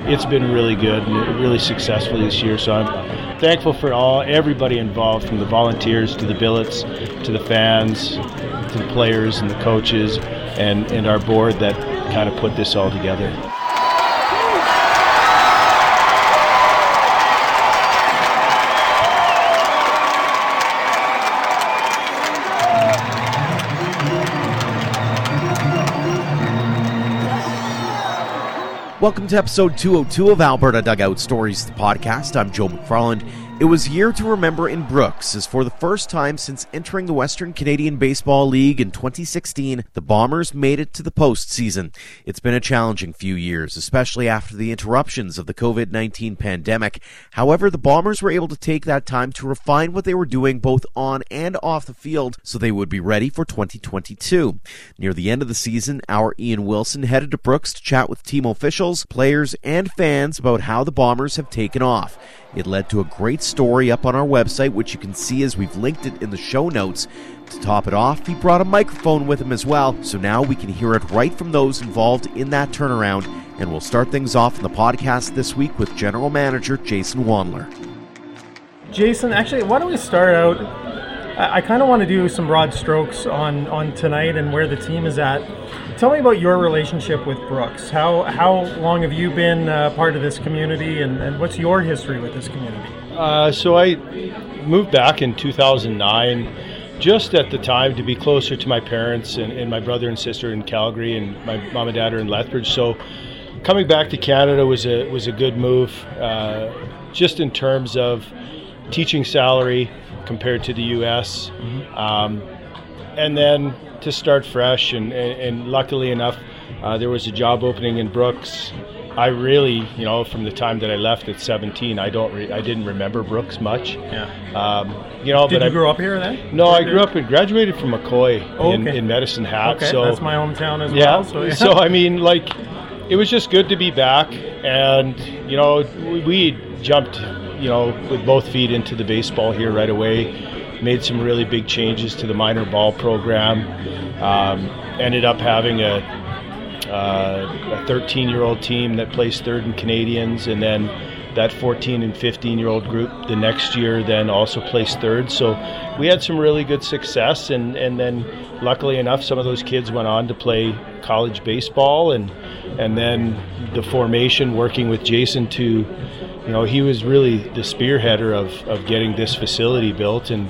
it's been really good and really successful this year. So I'm thankful for all everybody involved, from the volunteers to the billets, to the fans, to the players and the coaches, and, and our board that kind of put this all together. Welcome to episode 202 of Alberta Dugout Stories, the podcast. I'm Joe McFarland. It was year to remember in Brooks, as for the first time since entering the Western Canadian Baseball League in 2016, the Bombers made it to the postseason. It's been a challenging few years, especially after the interruptions of the COVID 19 pandemic. However, the Bombers were able to take that time to refine what they were doing both on and off the field so they would be ready for 2022. Near the end of the season, our Ian Wilson headed to Brooks to chat with team officials, players, and fans about how the Bombers have taken off. It led to a great story up on our website, which you can see as we've linked it in the show notes. To top it off, he brought a microphone with him as well, so now we can hear it right from those involved in that turnaround. And we'll start things off in the podcast this week with General Manager Jason Wandler. Jason, actually, why don't we start out? I, kind of want to do some broad strokes on, on tonight and where the team is at. Tell me about your relationship with Brooks. How how long have you been uh, part of this community, and, and what's your history with this community? Uh, so I moved back in 2009, just at the time to be closer to my parents and, and my brother and sister in Calgary, and my mom and dad are in Lethbridge. So coming back to Canada was a was a good move, uh, just in terms of teaching salary compared to the U.S. Mm-hmm. Um, and then to start fresh. And, and, and luckily enough, uh, there was a job opening in Brooks. I really, you know, from the time that I left at 17, I don't, re- I didn't remember Brooks much. Yeah. Um, you know, Did but you I, grow up here then? No, I grew up and graduated from McCoy Oh, in, okay. in Medicine Hat. Okay, so that's my hometown as yeah. well. So, yeah. so I mean, like, it was just good to be back, and you know, we, we jumped, you know, with both feet into the baseball here right away. Made some really big changes to the minor ball program. Um, ended up having a uh, a 13 year old team that placed third in Canadians, and then that 14 and 15 year old group the next year then also placed third. So we had some really good success, and, and then luckily enough, some of those kids went on to play college baseball, and and then the formation working with Jason to, you know, he was really the spearheader of, of getting this facility built, and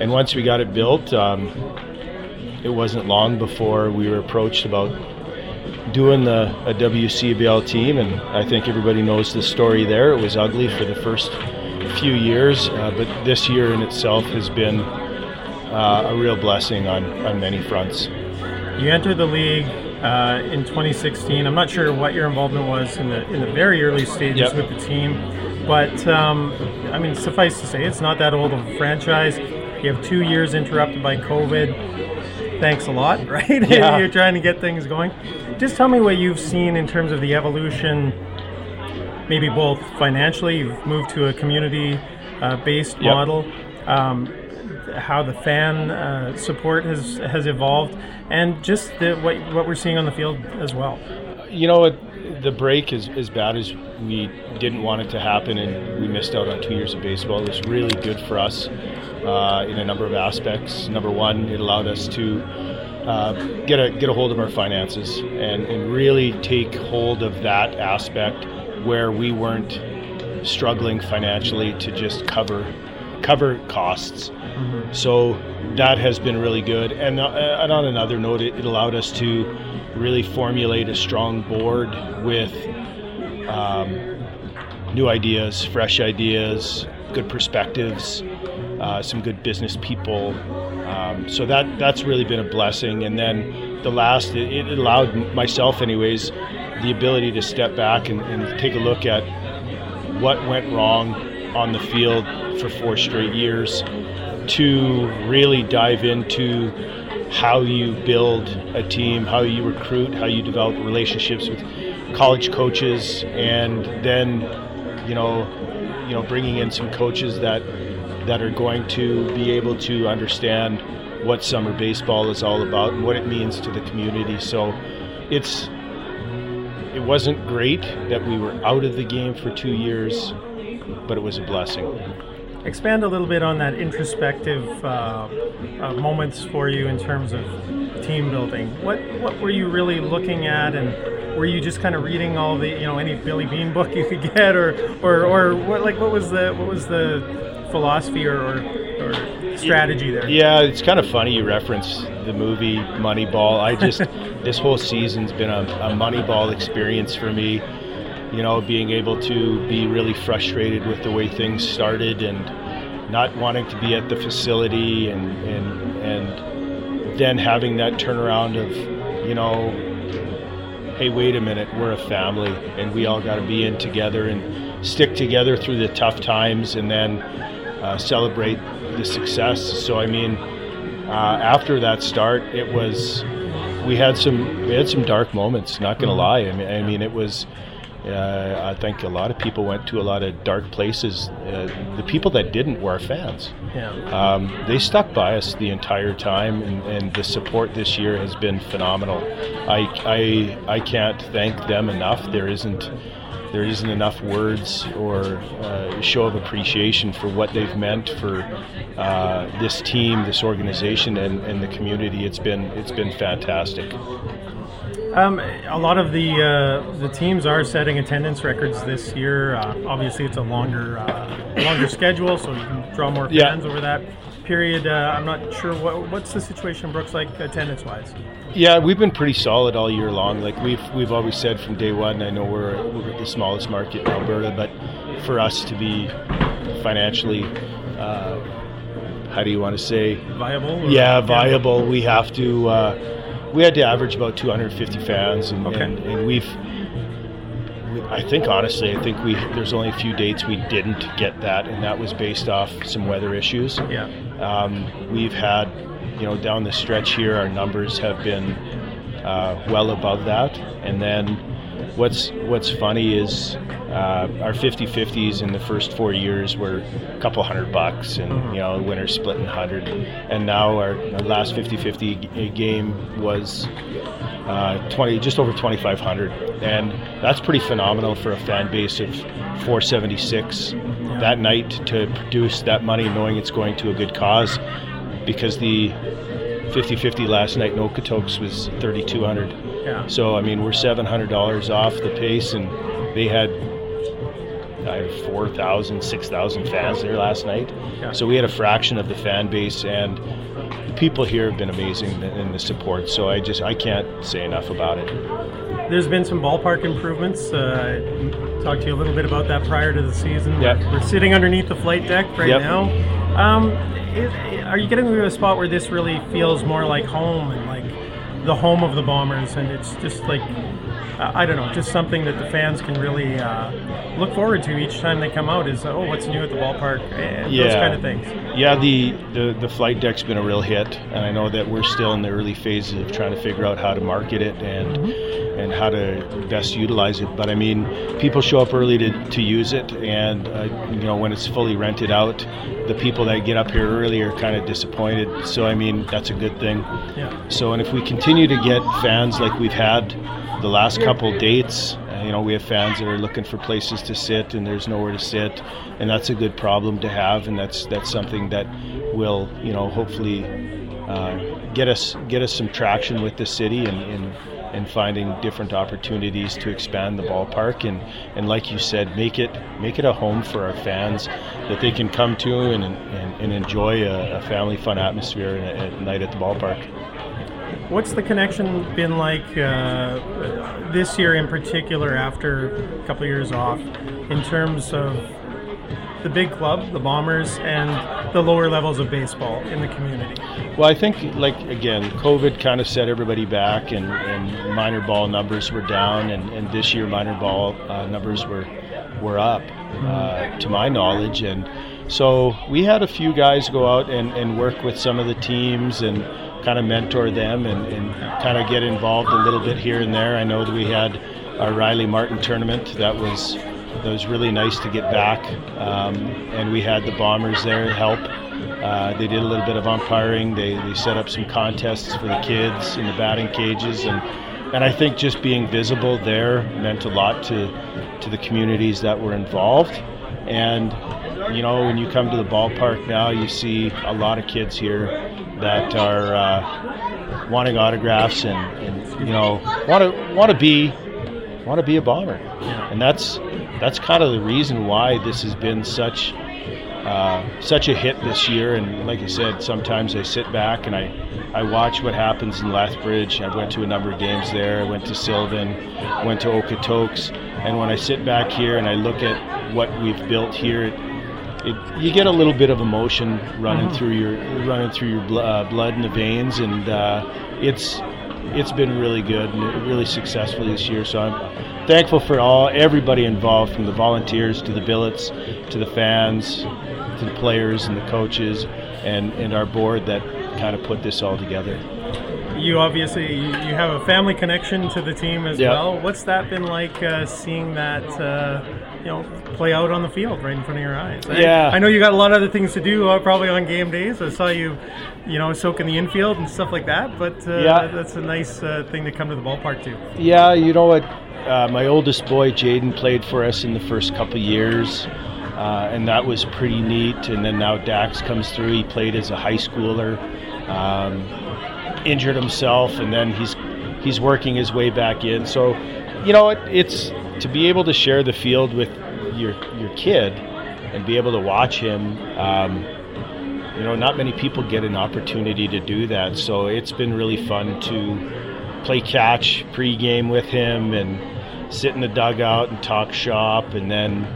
and once we got it built. Um, it wasn't long before we were approached about doing the a WCBL team, and I think everybody knows the story there. It was ugly for the first few years, uh, but this year in itself has been uh, a real blessing on, on many fronts. You entered the league uh, in 2016. I'm not sure what your involvement was in the in the very early stages Yep. with the team, but um, I mean, suffice to say, it's not that old of a franchise. You have two years interrupted by COVID. Thanks a lot, right? Yeah. You're trying to get things going. Just tell me what you've seen in terms of the evolution, maybe both financially. You've moved to a community-based Yep. model. Um, how the fan uh, support has has evolved, and just the, what what we're seeing on the field as well. You know what? The break is as bad as we didn't want it to happen, and we missed out on two years of baseball. It was really good for us uh, in a number of aspects. Number one, it allowed us to uh, get a get a hold of our finances and, and really take hold of that aspect where we weren't struggling financially to just cover cover costs. So that has been really good. And, uh, and on another note, it, it allowed us to really formulate a strong board with um, new ideas, fresh ideas, good perspectives, uh, some good business people. Um, so that that's really been a blessing. And then the last, it, it allowed myself, anyways, the ability to step back and, and take a look at what went wrong on the field for four straight years to really dive into how you build a team, how you recruit, how you develop relationships with college coaches, and then you know, you know, bringing in some coaches that that are going to be able to understand what summer baseball is all about and what it means to the community. So it's it wasn't great that we were out of the game for two years, but it was a blessing. Expand a little bit on that introspective uh, uh, moments for you in terms of team building. What what were you really looking at, and were you just kind of reading all the you know any Billy Beane book you could get, or or, or what like what was the what was the philosophy or, or, or strategy there? Yeah, it's kind of funny you reference the movie Moneyball. I just this whole season's been a, a Moneyball experience for me. You know, being able to be really frustrated with the way things started and not wanting to be at the facility and and and then having that turnaround of, you know, hey, wait a minute, we're a family and we all got to be in together and stick together through the tough times and then uh, celebrate the success. So, I mean, uh, after that start, it was we had some we had some dark moments. Not going to lie. I mean, I mean, it was. Uh, I think a lot of people went to a lot of dark places. Uh, the people that didn't were our fans. Yeah. Um, they stuck by us the entire time, and, and, the support this year has been phenomenal. I, I, I can't thank them enough. There isn't there isn't enough words or uh, show of appreciation for what they've meant for uh, this team, this organization, and, and the community. It's been it's been fantastic. Um, a lot of the uh, the teams are setting attendance records this year. Uh, obviously, it's a longer uh, longer schedule, so you can draw more fans yeah. over that period. Uh, I'm not sure what what's the situation Brooks like attendance wise. Yeah, we've been pretty solid all year long. Like we've we've always said from day one. I know we're, we're the smallest market in Alberta, but for us to be financially uh, how do you want to say viable? Yeah, viable. We have to uh, we had to average about 250 fans, and, okay. and, and we've. I think honestly, I think we there's only a few dates we didn't get that, and that was based off some weather issues. Yeah. Um, we've had, you know, down the stretch here, our numbers have been uh, well above that, and then what's what's funny is uh, our 50-50s in the first four years were a couple hundred bucks and mm-hmm. you know winners splitting 100 and now our, our last 50-50 game was uh, 20 just over 2500 and that's pretty phenomenal for a fan base of 476 yeah. that night to produce that money knowing it's going to a good cause because the 50-50 last night in Okotoks was 3200 yeah. so I mean we're $700 off the pace and they had I had 4,000, 6,000 fans there last night. Yeah. So we had a fraction of the fan base, and people here have been amazing in the support. So I just I can't say enough about it. There's been some ballpark improvements. Uh, I talked to you a little bit about that prior to the season. Yep. We're, we're sitting underneath the flight deck right yep. now. Um, are you getting to a spot where this really feels more like home and like the home of the Bombers, and it's just like I don't know, just something that the fans can really uh, look forward to each time they come out. Is oh, what's new at the ballpark? And yeah. those kind of things. Yeah, the, the the flight deck's been a real hit, and I know that we're still in the early phases of trying to figure out how to market it and mm-hmm. and how to best utilize it. But I mean, people show up early to, to use it, and uh, you know when it's fully rented out, the people that get up here early are kind of disappointed. So I mean, that's a good thing. Yeah. So and if we continue to get fans like we've had the last couple dates, uh, you know, we have fans that are looking for places to sit, and there's nowhere to sit, and that's a good problem to have, and that's that's something that will, you know, hopefully uh, get us get us some traction with the city and. and and finding different opportunities to expand the ballpark and, and like you said make it make it a home for our fans that they can come to and, and, and enjoy a, a family fun atmosphere at night at the ballpark. What's the connection been like uh, this year in particular after a couple of years off in terms of the big club, the Bombers, and the lower levels of baseball in the community? Well, I think, like, again, COVID kind of set everybody back, and, and minor ball numbers were down, and, and this year minor ball uh, numbers were, were up, uh, to my knowledge. And so we had a few guys go out and, and work with some of the teams and kind of mentor them and, and kind of get involved a little bit here and there. I know that we had our Riley Martin tournament that was that was really nice to get back, um, and we had the Bombers there to help. Uh, they did a little bit of umpiring. They, they set up some contests for the kids in the batting cages, and and I think just being visible there meant a lot to to the communities that were involved. And you know, when you come to the ballpark now, you see a lot of kids here that are uh, wanting autographs and, and you know want to want to be want to be a bomber, and that's that's kind of the reason why this has been such uh, such a hit this year. And like I said, sometimes I sit back and I, I watch what happens in Lethbridge. I went to a number of games there. I went to Sylvan, went to Okotoks. And when I sit back here and I look at what we've built here, it, it, you get a little bit of emotion running mm-hmm. through your running through your bl- uh, blood in the veins, and uh, it's it's been really good and really successful this year. So I'm thankful for all everybody involved, from the volunteers to the billets, to the fans, to the players and the coaches, and, and our board that kind of put this all together. You obviously you have a family connection to the team as yep. well. What's that been like uh, seeing that uh, you know play out on the field right in front of your eyes? Yeah, I, I know you got a lot of other things to do uh, probably on game days. I saw you, you know, soaking the infield and stuff like that. But uh, yeah. that's a nice uh, thing to come to the ballpark to. Yeah, you know what? Uh, my oldest boy Jaden played for us in the first couple years. Uh, and that was pretty neat. And then now Dax comes through. He played as a high schooler, um, injured himself, and then he's he's working his way back in. So, you know, it, it's to be able to share the field with your your kid and be able to watch him. Um, you know, not many people get an opportunity to do that. So it's been really fun to play catch pregame with him and sit in the dugout and talk shop, and then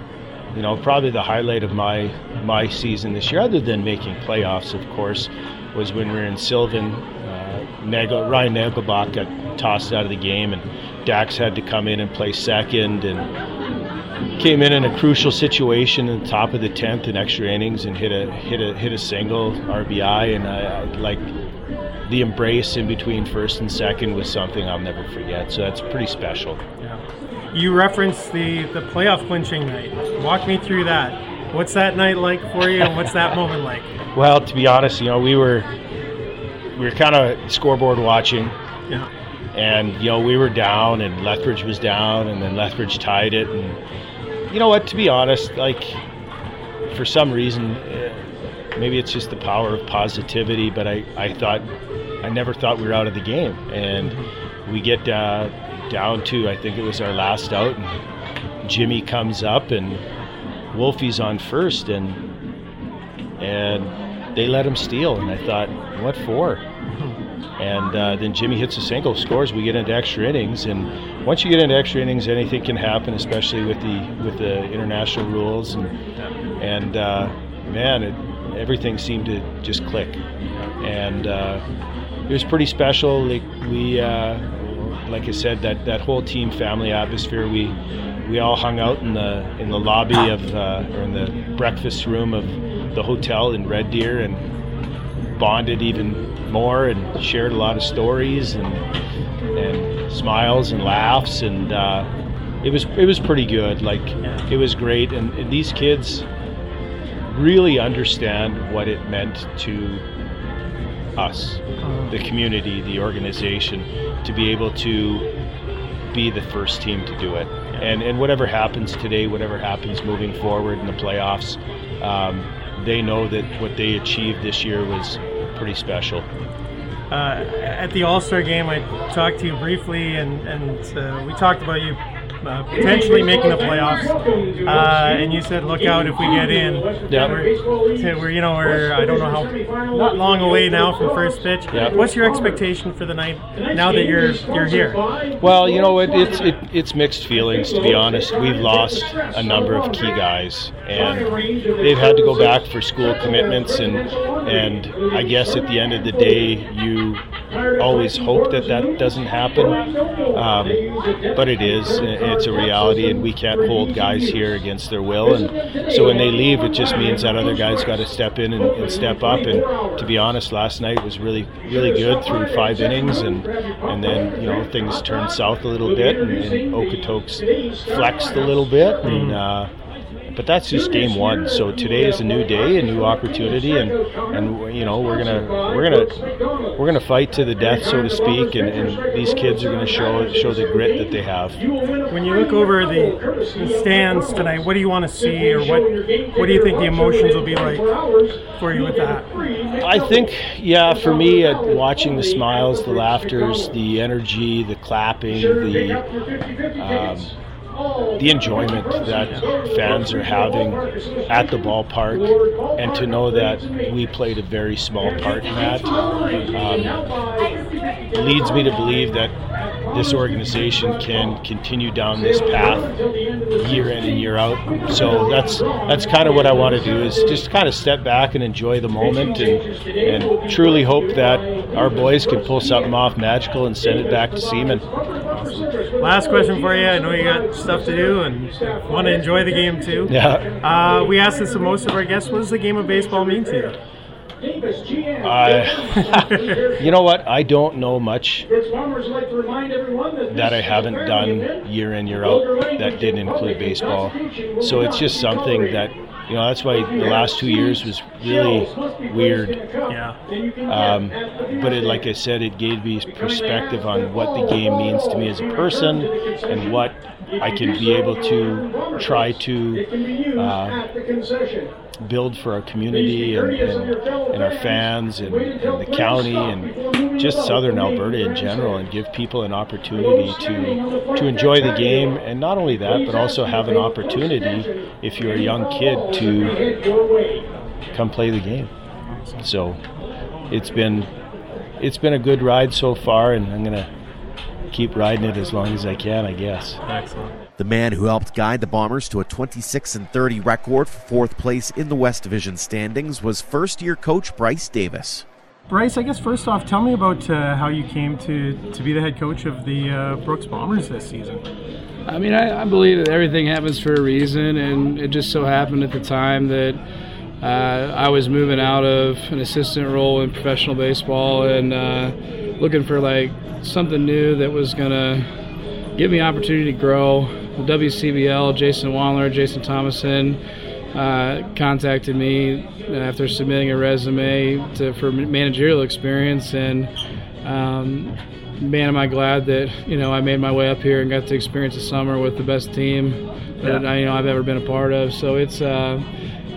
you know, probably the highlight of my my season this year, other than making playoffs, of course, was when we were in Sylvan. Nagel, Ryan Nagelbach got tossed out of the game, and Dax had to come in and play second, and came in in a crucial situation in the top of the tenth in extra innings and hit a hit a hit a single RBI, and I, I like the embrace in between first and second was something I'll never forget. So that's pretty special. Yeah. You referenced the the playoff clinching night. Walk me through that. What's that night like for you, and what's that moment like? Well, to be honest, you know, we were we were kind of scoreboard watching. Yeah. And you know, we were down, and Lethbridge was down, and then Lethbridge tied it. And you know what? To be honest, like for some reason, eh, maybe it's just the power of positivity. But I, I thought, I never thought we were out of the game, and we get uh, down to I think it was our last out, and Jimmy comes up and Wolfie's on first, and and they let him steal, and I thought, what for? And uh, then Jimmy hits a single, scores. We get into extra innings, and once you get into extra innings, anything can happen, especially with the with the international rules. And and uh, man, it, everything seemed to just click, and uh, it was pretty special. Like we uh, like I said, that, that whole team family atmosphere. We we all hung out in the in the lobby of uh, or in the breakfast room of the hotel in Red Deer and bonded even more and shared a lot of stories and and smiles and laughs and uh, it was it was pretty good. Like it was great and, and these kids really understand what it meant to us, the community, the organization, to be able to be the first team to do it. And and whatever happens today, whatever happens moving forward in the playoffs, um, they know that what they achieved this year was pretty special. Uh, at the All Star game, I talked to you briefly, and, and uh, we talked about you uh, potentially making the playoffs. Uh, and you said, look out if we get in. Yeah. We're, we're, you know, we're I don't know how not long away now from first pitch. Yep. What's your expectation for the night now that you're you're here? Well, you know, it, it's it, it's mixed feelings to be honest. We've lost a number of key guys, and they've had to go back for school commitments, and and I guess at the end of the day, you always hope that that doesn't happen, um, but it is. It's a reality, and we can't hold guys here against their will. And so when they leave, it just means that other guys got to step in and, and, step up. And to be honest, last night was really, really good through five innings, and and then you know things turned south a little bit, and, and Okotoks flexed a little bit, and. Uh, but that's just game one. So today is a new day, a new opportunity, and and you know we're gonna we're gonna we're gonna fight to the death, so to speak, and, and these kids are gonna show show the grit that they have. When you look over the, the stands tonight, what do you want to see, or what what do you think the emotions will be like for you with that? I think, yeah, for me, uh, watching the smiles, the laughters, the energy, the clapping, the um, the enjoyment that fans are having at the ballpark, and to know that we played a very small part in that, um, leads me to believe that this organization can continue down this path year in and year out. So that's that's kind of what I want to do is just kind of step back and enjoy the moment and and truly hope that our boys can pull something off magical and send it back to Seaman. Last question for you. I know you got stuff to do and want to enjoy the game too. Yeah. Uh, we asked this of most of our guests. What does the game of baseball mean to you? Uh, you know what? I don't know much that I haven't done year in year out that didn't include baseball. So it's just something that you know. That's why the last two years was really weird. Yeah. Um, but it, like I said, it gave me perspective on what the game means to me as a person and what I can be able to try to uh, build for our community and, and, and our fans and, and, the county and just southern Alberta in general and give people an opportunity to to enjoy the game and not only that but also have an opportunity if you're a young kid to come play the game. So it's been it's been a good ride so far and I'm going to keep riding it as long as I can, I guess. Excellent. The man who helped guide the Bombers to a 26 and 30 record for fourth place in the West Division standings was first year coach Bryce Davis. Bryce, I guess first off, tell me about uh, how you came to, to be the head coach of the uh, Brooks Bombers this season. I mean, I, I, believe that everything happens for a reason, and it just so happened at the time that uh, I was moving out of an assistant role in professional baseball and uh, looking for like something new that was to give me opportunity to grow. The WCBL, Jason Wandler, Jason Thomason uh, contacted me after submitting a resume to, for managerial experience, and um, man, am I glad that you know I made my way up here and got to experience the summer with the best team that I, you know I've ever been a part of. So it's uh,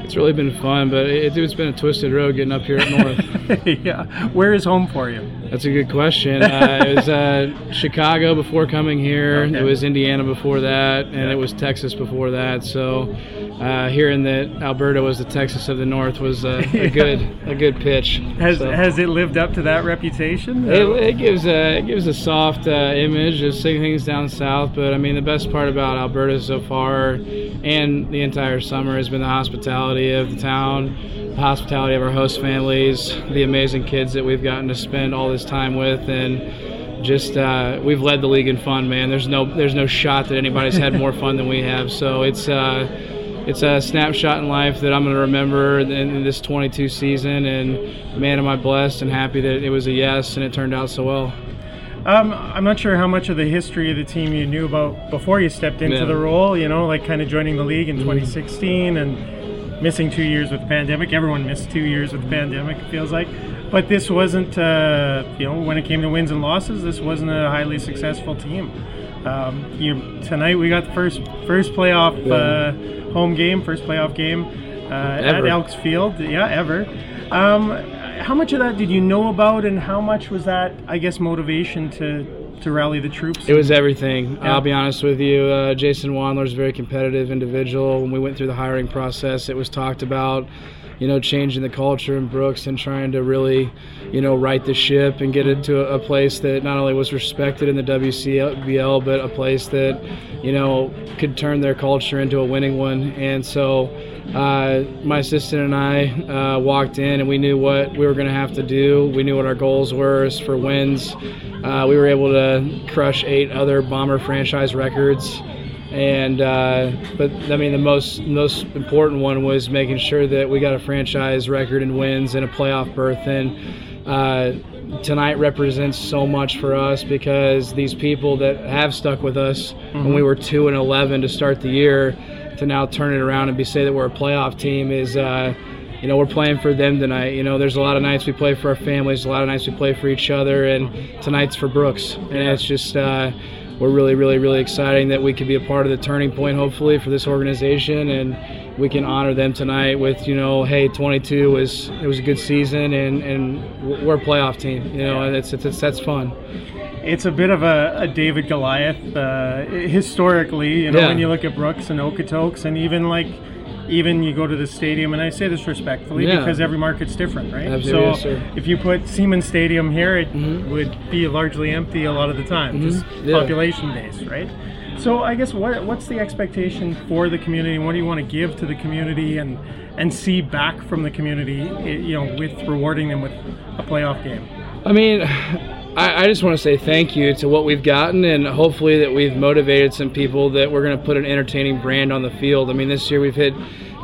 it's really been fun, but it, has been a twisted road getting up here at north. yeah, where is home for you? That's a good question. Uh, it was uh, Chicago before coming here. Okay. It was Indiana before that, and yeah. it was Texas before that. So uh, hearing that Alberta was the Texas of the North was a, a good a good pitch. Has so. has it lived up to that reputation? It, it gives a it gives a soft uh, image of seeing things down south, but I mean the best part about Alberta so far and the entire summer has been the hospitality of the town, the hospitality of our host families, the amazing kids that we've gotten to spend all this time with, and just uh, we've led the league in fun, man. There's no there's no shot that anybody's had more fun than we have. So it's. Uh, it's a snapshot in life that I'm going to remember in, in, this 22 season. And man, am I blessed and happy that it was a yes and it turned out so well. Um, I'm not sure how much of the history of the team you knew about before you stepped into yeah. the role. You know, like kind of joining the league in mm-hmm. 2016 and missing two years with the pandemic. Everyone missed two years with the pandemic. It feels like, but this wasn't. Uh, you know, when it came to wins and losses, this wasn't a highly successful team. Um, you, tonight we got the first first playoff uh, home game, first playoff game uh, at Elks Field. Yeah, ever. Um, how much of that did you know about, and how much was that, I guess, motivation to to rally the troops? It was everything. Yeah. I'll be honest with you. Uh, Jason Wandler is a very competitive individual. When we went through the hiring process, it was talked about you know, changing the culture in Brooks and trying to really, you know, right the ship and get it to a place that not only was respected in the WCBL, but a place that, you know, could turn their culture into a winning one. And so, uh, my assistant and I uh, walked in and we knew what we were going to have to do. We knew what our goals were for wins. Uh, we were able to crush eight other Bomber franchise records and uh, but I mean the most most important one was making sure that we got a franchise record in wins and a playoff berth and uh, tonight represents so much for us because these people that have stuck with us mm-hmm. when we were two and eleven to start the year to now turn it around and be say that we're a playoff team is. Uh, you know, we're playing for them tonight. You know, there's a lot of nights we play for our families, a lot of nights we play for each other, and tonight's for Brooks. And it's just, uh, we're really, really, really exciting that we could be a part of the turning point, hopefully, for this organization, and we can honor them tonight with, you know, hey, 22 was it was a good season, and and we're a playoff team. You know, and it's, it's, it's that's fun. It's a bit of a, a David Goliath uh, historically. You know, Yeah. when you look at Brooks and Okotoks, and even like. Even you go to the stadium, and I say this respectfully Yeah. because every market's different, right? Absolutely, yes, so. Mm-hmm. if you put Seaman's Stadium here, it would be largely empty a lot of the time, just Mm-hmm. Yeah. population based, right? So I guess what what's the expectation for the community? What do you want to give to the community and and see back from the community? eh, You know, with rewarding them with a playoff game. I mean, I, I just want to say thank you to what we've gotten, and hopefully that we've motivated some people that we're going to put an entertaining brand on the field. I mean, this year we've hit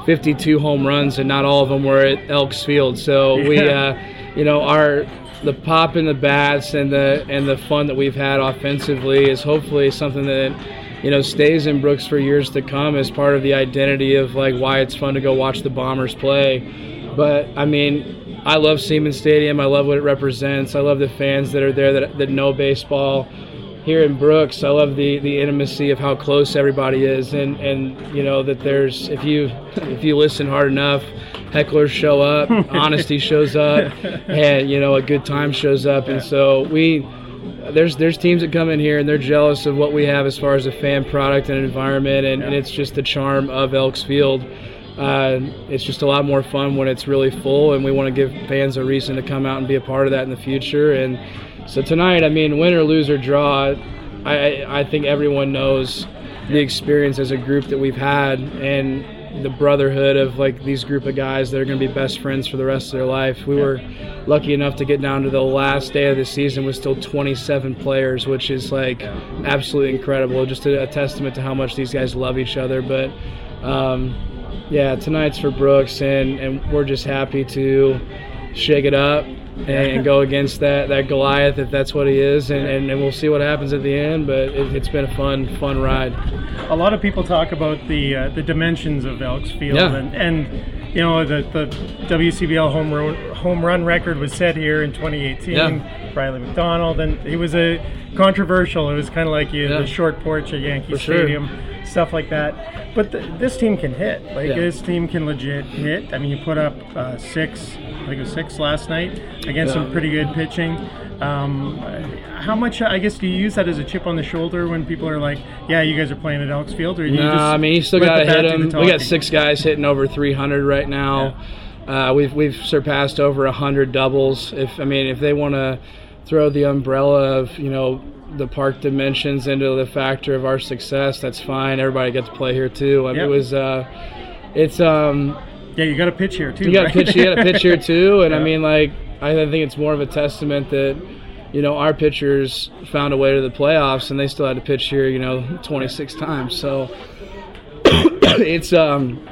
52 home runs, and not all of them were at Elks Field. So we, uh, you know, our the pop in the bats and the and the fun that we've had offensively is hopefully something that you know stays in Brooks for years to come as part of the identity of like why it's fun to go watch the Bombers play. But I mean, I love Seaman's Stadium. I love what it represents. I love the fans that are there that, that know baseball. Here in Brooks, I love the, the intimacy of how close everybody is, and, and you know that there's if you if you listen hard enough, hecklers show up, honesty shows up, and you know a good time shows up, and so we there's there's teams that come in here and they're jealous of what we have as far as a fan product and environment, and, and it's just the charm of Elks Field. Uh, it's just a lot more fun when it's really full, and we want to give fans a reason to come out and be a part of that in the future. And so tonight, I mean, win or lose or draw, I, I think everyone knows the experience as a group that we've had and the brotherhood of like these group of guys that are going to be best friends for the rest of their life. We were lucky enough to get down to the last day of the season with still 27 players, which is like absolutely incredible. Just a, a testament to how much these guys love each other. But um, yeah, tonight's for Brooks, and, and we're just happy to shake it up and, go against that, that Goliath if that's what he is, and, and, and we'll see what happens at the end. But it, it's been a fun fun ride. a lot of people talk about the uh, the dimensions of Elks Field, Yeah. and, and you know the the WCBL home run home run record was set here in 2018. Yeah. Riley McDonald, and it was a controversial. It was kind of like you, Yeah. the short porch at Yankee For sure. Stadium, stuff like that. But th this team can hit. Like Yeah. this team can legit hit. I mean, you put up uh, six. I think it was six last night against some pretty good pitching. Um, how much? I guess do you use that as a chip on the shoulder when people are like, "Yeah, you guys are playing at Elks Field," or do you No, just I mean you still got to hit them. the. We got six guys hitting over 300 right now. Uh, we've we've surpassed over 100 doubles. If I mean if they want to throw the umbrella of you know the park dimensions into the factor of our success, that's fine. Everybody gets to play here too. I mean, Yep. it was uh, it's um Yeah, you got to pitch here too. you got to right? pitch you got to pitch here too, and I mean like I think it's more of a testament that. You know, our pitchers found a way to the playoffs, and they still had to pitch here. You know, 26 times. So it's um,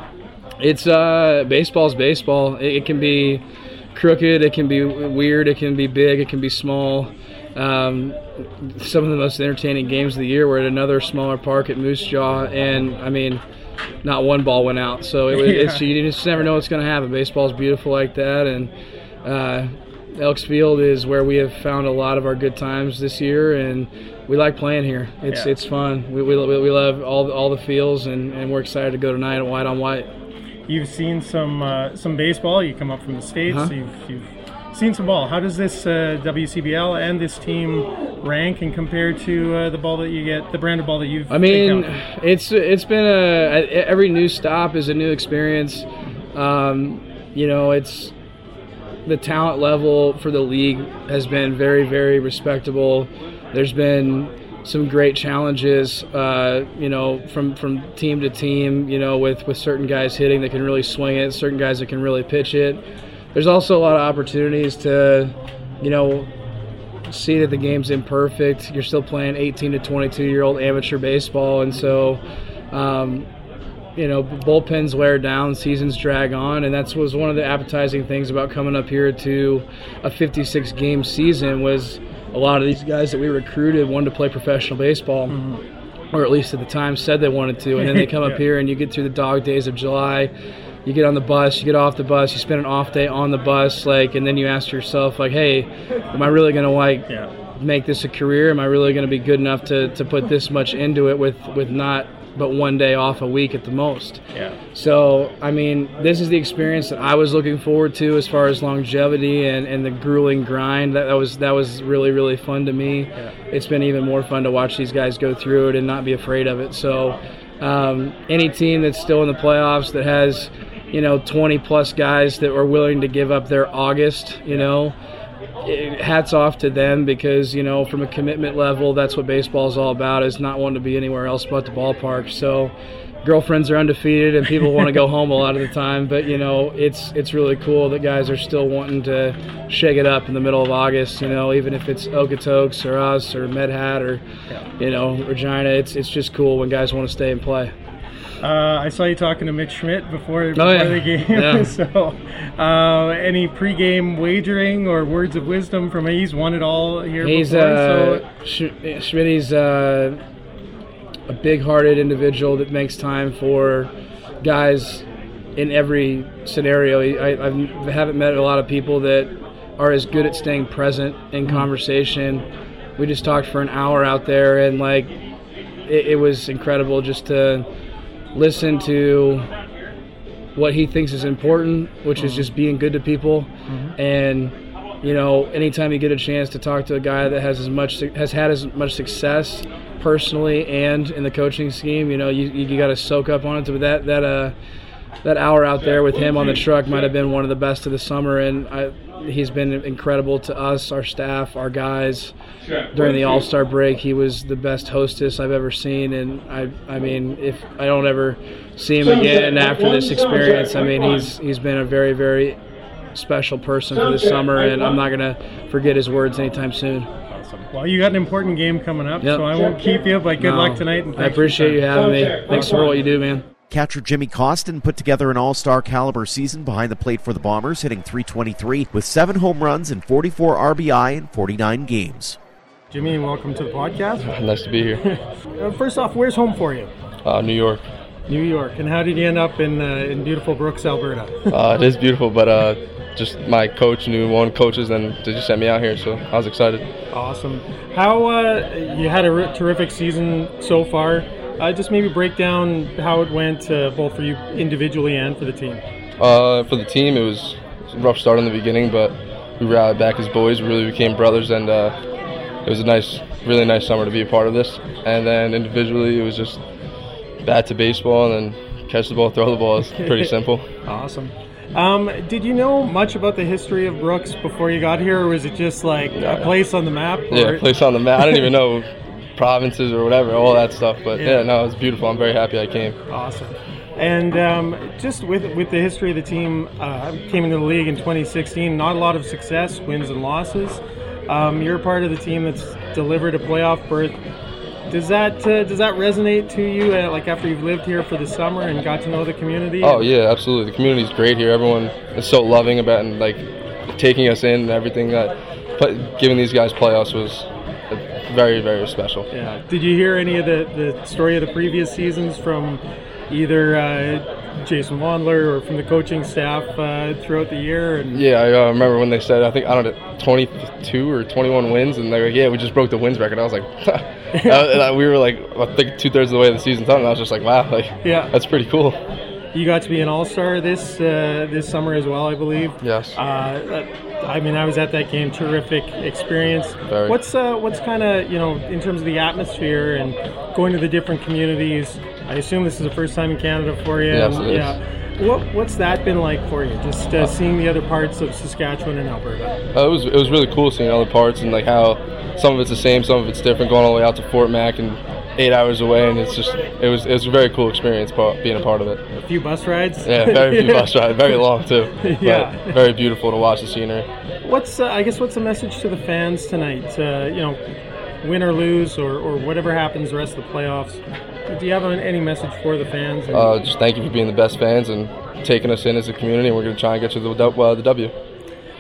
it's uh, baseball's baseball. It, it can be crooked, it can be weird, it can be big, it can be small. Um, some of the most entertaining games of the year were at another smaller park at Moose Jaw, and I mean, not one ball went out. So it was, it's, Yeah. you just never know what's going to happen. Baseball's beautiful like that, and uh, Elks Field is where we have found a lot of our good times this year, and we like playing here. It's Yeah. it's fun. We, we, we love all the, all the feels, and, and we're excited to go tonight at white on white. You've seen some uh, some baseball. You come up from the states. Uh-huh. You've, you've seen some ball. How does this uh, WCBL and this team rank and compare to uh, the ball that you get, the brand of ball that you've? I mean, it's it's been a every new stop is a new experience. Um, you know, it's the talent level for the league has been very very respectable. There's been some great challenges, uh, you know, from from team to team. You know, with with certain guys hitting that can really swing it, certain guys that can really pitch it. There's also a lot of opportunities to, you know, see that the game's imperfect. You're still playing 18 to 22 year old amateur baseball, and so, um, you know, bullpens wear down, seasons drag on, and that was one of the appetizing things about coming up here to a 56 game season was a lot of these guys that we recruited wanted to play professional baseball. Mm-hmm. or at least at the time said they wanted to, and then they come up here and you get through the dog days of July. You get on the bus, you get off the bus, you spend an off day on the bus, like, and then you ask yourself, like, hey, am I really gonna like Yeah. make this a career? Am I really going to be good enough to, to put this much into it with, with not but one day off a week at the most? Yeah. So, I mean, this is the experience that I was looking forward to as far as longevity and, and the grueling grind. That, that was that was really really fun to me. It's been even more fun to watch these guys go through it and not be afraid of it. So, um, any team that's still in the playoffs that has, you know, 20 plus guys that are willing to give up their August, you know, hats off to them because you know from a commitment level that's what baseball is all about is not wanting to be anywhere else but the ballpark. So girlfriends are undefeated and people want to go home a lot of the time but you know it's it's really cool that guys are still wanting to shake it up in the middle of august you know even if it's okotoks or us or medhat or you know regina it's it's just cool when guys want to stay and play Uh, I saw you talking to Mitch Schmidt before, before Oh, yeah. the game. Yeah. so, uh, any pregame wagering or words of wisdom from he's won it all here He's before. uh, Sch- Schmidt's uh, a big-hearted individual that makes time for guys in every scenario. I, I haven't met a lot of people that are as good at staying present in conversation. We just talked for an hour out there, and like it, it was incredible just to listen to what he thinks is important, which is just being good to people. And you know, anytime you get a chance to talk to a guy that has as much has had as much success personally and in the coaching scheme, you know, you, you got to soak up on it. But that that uh that hour out there with him on the truck might have been one of the best of the summer, and I, he's been incredible to us, our staff, our guys. During the All Star break, he was the best hostess I've ever seen, and I, I mean, if I don't ever see him again after this experience, I mean, he's he's been a very, very special person for this summer, and I'm not gonna forget his words anytime soon. well, you got an important game coming up, Yep. so I won't keep you. But good No, luck tonight. And I appreciate you having me. Thanks for what you do, man. Catcher Jimmy Costin put together an all star caliber season behind the plate for the Bombers, hitting 323 with seven home runs and 44 RBI in 49 games. Jimmy, and welcome to the podcast. Nice to be here. Uh, first off, where's home for you? Uh, New York. New York. And how did you end up in uh, in beautiful Brooks, Alberta? Uh, it is beautiful, but uh, just my coach knew one coaches, and they just sent me out here, so I was excited. Awesome. How uh, you had a r- terrific season so far. Uh, just maybe break down how it went uh, both for you individually and for the team. Uh, for the team, it was a rough start in the beginning, but we rallied back as boys. We really became brothers, and uh, it was a nice, really nice summer to be a part of this. And then individually, it was just bat to baseball, and then catch the ball, throw the ball. It's pretty simple. Awesome. Um, did you know much about the history of Brooks before you got here, or was it just like a place on the map? Yeah, or- place on the map. I didn't even know provinces or whatever, all that stuff. But Yeah. yeah, no, it's beautiful. I'm very happy I came. Awesome. And um, just with with the history of the team, uh, came into the league in 2016. Not a lot of success, wins and losses. Um, you're part of the team that's delivered a playoff berth. Does that uh, does that resonate to you? Uh, like after you've lived here for the summer and got to know the community? Oh yeah, absolutely. The community's great here. Everyone is so loving about and like taking us in and everything. That but giving these guys playoffs was very very special. Yeah. Did you hear any of the, the story of the previous seasons from either uh, Jason Wandler or from the coaching staff uh, throughout the year? And Yeah, I uh, remember when they said I think I don't know 22 or 21 wins, and they were like, yeah, we just broke the wins record. I was like, uh, we were like I think two thirds of the way of the season done, and I was just like, wow, like Yeah. that's pretty cool. You got to be an All Star this uh, this summer as well, I believe. Yes. Uh, I mean, I was at that game. Terrific experience. Very. What's uh, what's kind of you know in terms of the atmosphere and going to the different communities? I assume this is the first time in Canada for you. Yes, and, it is. yeah. What what's that been like for you? Just uh, seeing the other parts of Saskatchewan and Alberta. Uh, it was it was really cool seeing other parts and like how some of it's the same, some of it's different. Going all the way out to Fort Mac and eight hours away, and it's just it was it was a very cool experience part, being a part of it. A few bus rides. Yeah, very few bus rides, very long too. But Yeah. very beautiful to watch the scenery. What's uh, I guess what's the message to the fans tonight? Uh, you know, win or lose or, or whatever happens the rest of the playoffs. Do you have any message for the fans? Uh, just thank you for being the best fans and taking us in as a community. And we're going to try and get you the, uh, the W.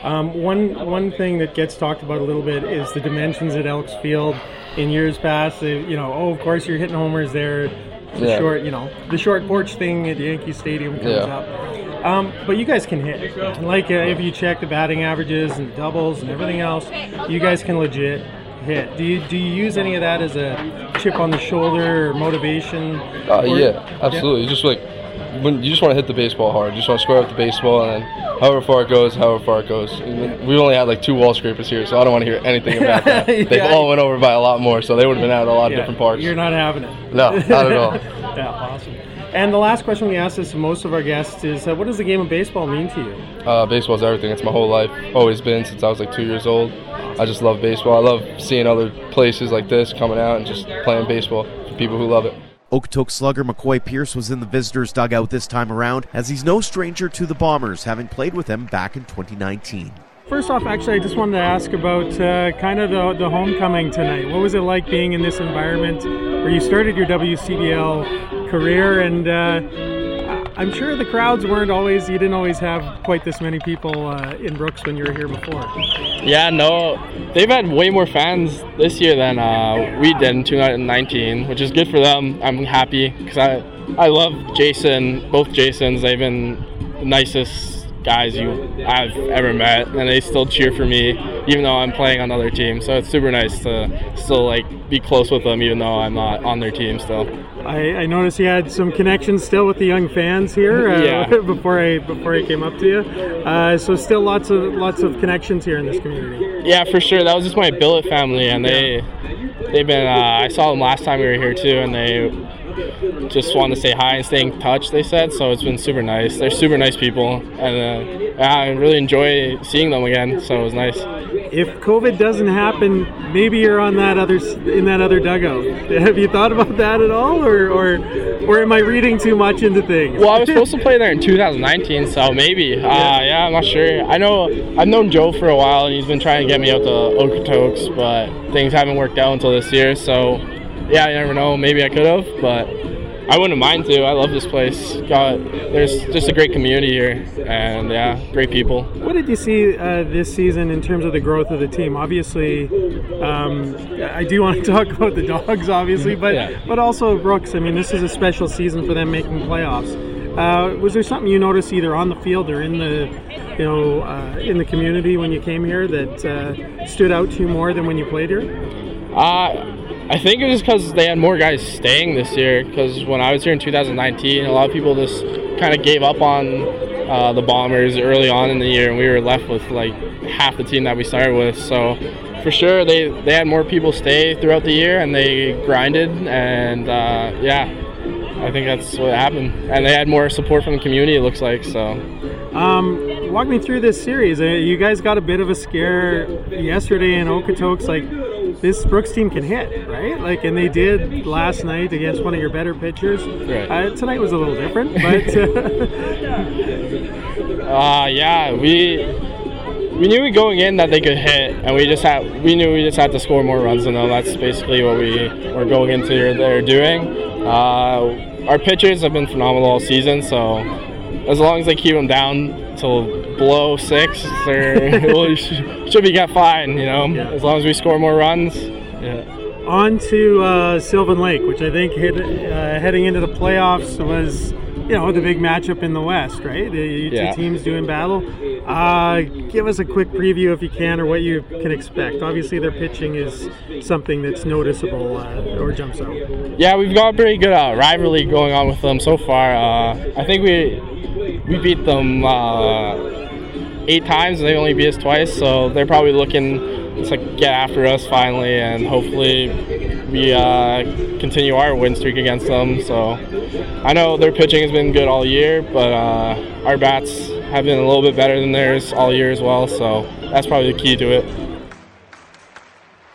Um, one one thing that gets talked about a little bit is the dimensions at Elks Field. In years past. They, you know, oh, of course you're hitting homers there. The Yeah. short, you know, the short porch thing at Yankee Stadium comes Yeah. up. Um, but you guys can hit. Like uh, if you check the batting averages and doubles and everything else, you guys can legit hit. Do you do you use any of that as a chip on the shoulder or motivation? Uh, Or- yeah, absolutely. Just like when you just want to hit the baseball hard, you just want to square up the baseball, and however far it goes, however far it goes. We only had like two wall scrapers here, so I don't want to hear anything about that. They've all went over by a lot more, so they would have been out at a lot of different parks. You're not having it. No, not at all. yeah, awesome. And the last question we ask this to most of our guests is, uh, what does the game of baseball mean to you? Uh, baseball's everything. It's my whole life. Always been since I was like two years old. I just love baseball. I love seeing other places like this coming out and just playing baseball for people who love it. Okotoks slugger McCoy Pierce was in the visitors' dugout this time around, as he's no stranger to the Bombers, having played with them back in 2019. First off, actually, I just wanted to ask about uh, kind of the, the homecoming tonight. What was it like being in this environment where you started your WCBL career? And uh, I'm sure the crowds weren't always, you didn't always have quite this many people uh, in Brooks when you were here before. Yeah, no, they've had way more fans this year than uh, we did in 2019, which is good for them. I'm happy because I, I love Jason, both Jasons. They've been the nicest guys you I've ever met, and they still cheer for me even though I'm playing on other teams. So it's super nice to still like be close with them even though I'm not on their team still. I, I noticed you had some connections still with the young fans here uh, Yeah. before I before I came up to you. Uh, so still lots of lots of connections here in this community. Yeah, for sure. That was just my billet family, and they they've been. Uh, I saw them last time we were here too, and they just wanted to say hi and stay in touch. They said so. It's been super nice. They're super nice people, and uh, I really enjoy seeing them again. So it was nice. If COVID doesn't happen, maybe you're on that other in that other dugout. Have you thought about that at all, or or, or am I reading too much into things? Well, I was supposed to play there in 2019, so maybe. Uh, yeah, I'm not sure. I know I've known Joe for a while, and he's been trying to get me out to Okotoks, but things haven't worked out until this year. So, yeah, you never know. Maybe I could have, but I wouldn't mind to. I love this place. Got there's just a great community here, and yeah, great people. What did you see uh, this season in terms of the growth of the team? Obviously, um, I do want to talk about the dogs, obviously, but Yeah. but also Brooks. I mean, this is a special season for them making playoffs. Uh, was there something you noticed either on the field or in the, you know, uh, in the community when you came here that uh, stood out to you more than when you played here? Uh, I think it was because they had more guys staying this year. Because when I was here in 2019, a lot of people just kind of gave up on uh, the Bombers early on in the year, and we were left with like half the team that we started with. So for sure, they they had more people stay throughout the year, and they grinded, and uh, yeah, I think that's what happened. And they had more support from the community. It looks like so. Um, walk me through this series. Uh, you guys got a bit of a scare yesterday in Okotoks. Like this Brooks team can hit, right? Like, and they did last night against one of your better pitchers. Right. Uh, tonight was a little different, but uh, yeah, we we knew going in that they could hit, and we just had we knew we just had to score more runs than them. That's basically what we were going into there doing. Uh, our pitchers have been phenomenal all season, so as long as they keep them down till below six, they're we should be get fine. You know, Yeah. as long as we score more runs. Yeah. on to uh, Sylvan Lake, which I think hit, uh, heading into the playoffs was, you know, the big matchup in the West, right? The you Yeah. two teams doing battle. Uh, give us a quick preview if you can, or what you can expect. Obviously, their pitching is something that's noticeable uh, or jumps out. Yeah, we've got a pretty good uh, rivalry going on with them so far. Uh, I think we we beat them uh, eight times, and they only beat us twice. So they're probably looking to get after us finally, and hopefully we uh, continue our win streak against them. So I know their pitching has been good all year, but uh, our bats have been a little bit better than theirs all year as well. So that's probably the key to it.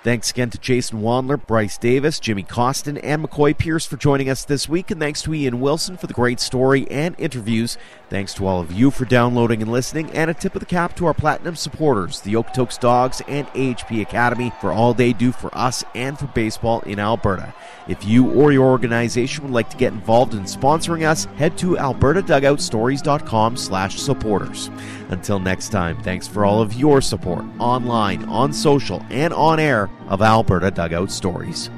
Thanks again to Jason Wandler, Bryce Davis, Jimmy Costin, and McCoy Pierce for joining us this week. And thanks to Ian Wilson for the great story and interviews. Thanks to all of you for downloading and listening. And a tip of the cap to our platinum supporters, the Okotoks Dawgs and AHP Academy, for all they do for us and for baseball in Alberta. If you or your organization would like to get involved in sponsoring us, head to albertadugoutstories.com slash supporters. Until next time, thanks for all of your support online, on social, and on air. Of Alberta Dugout Stories.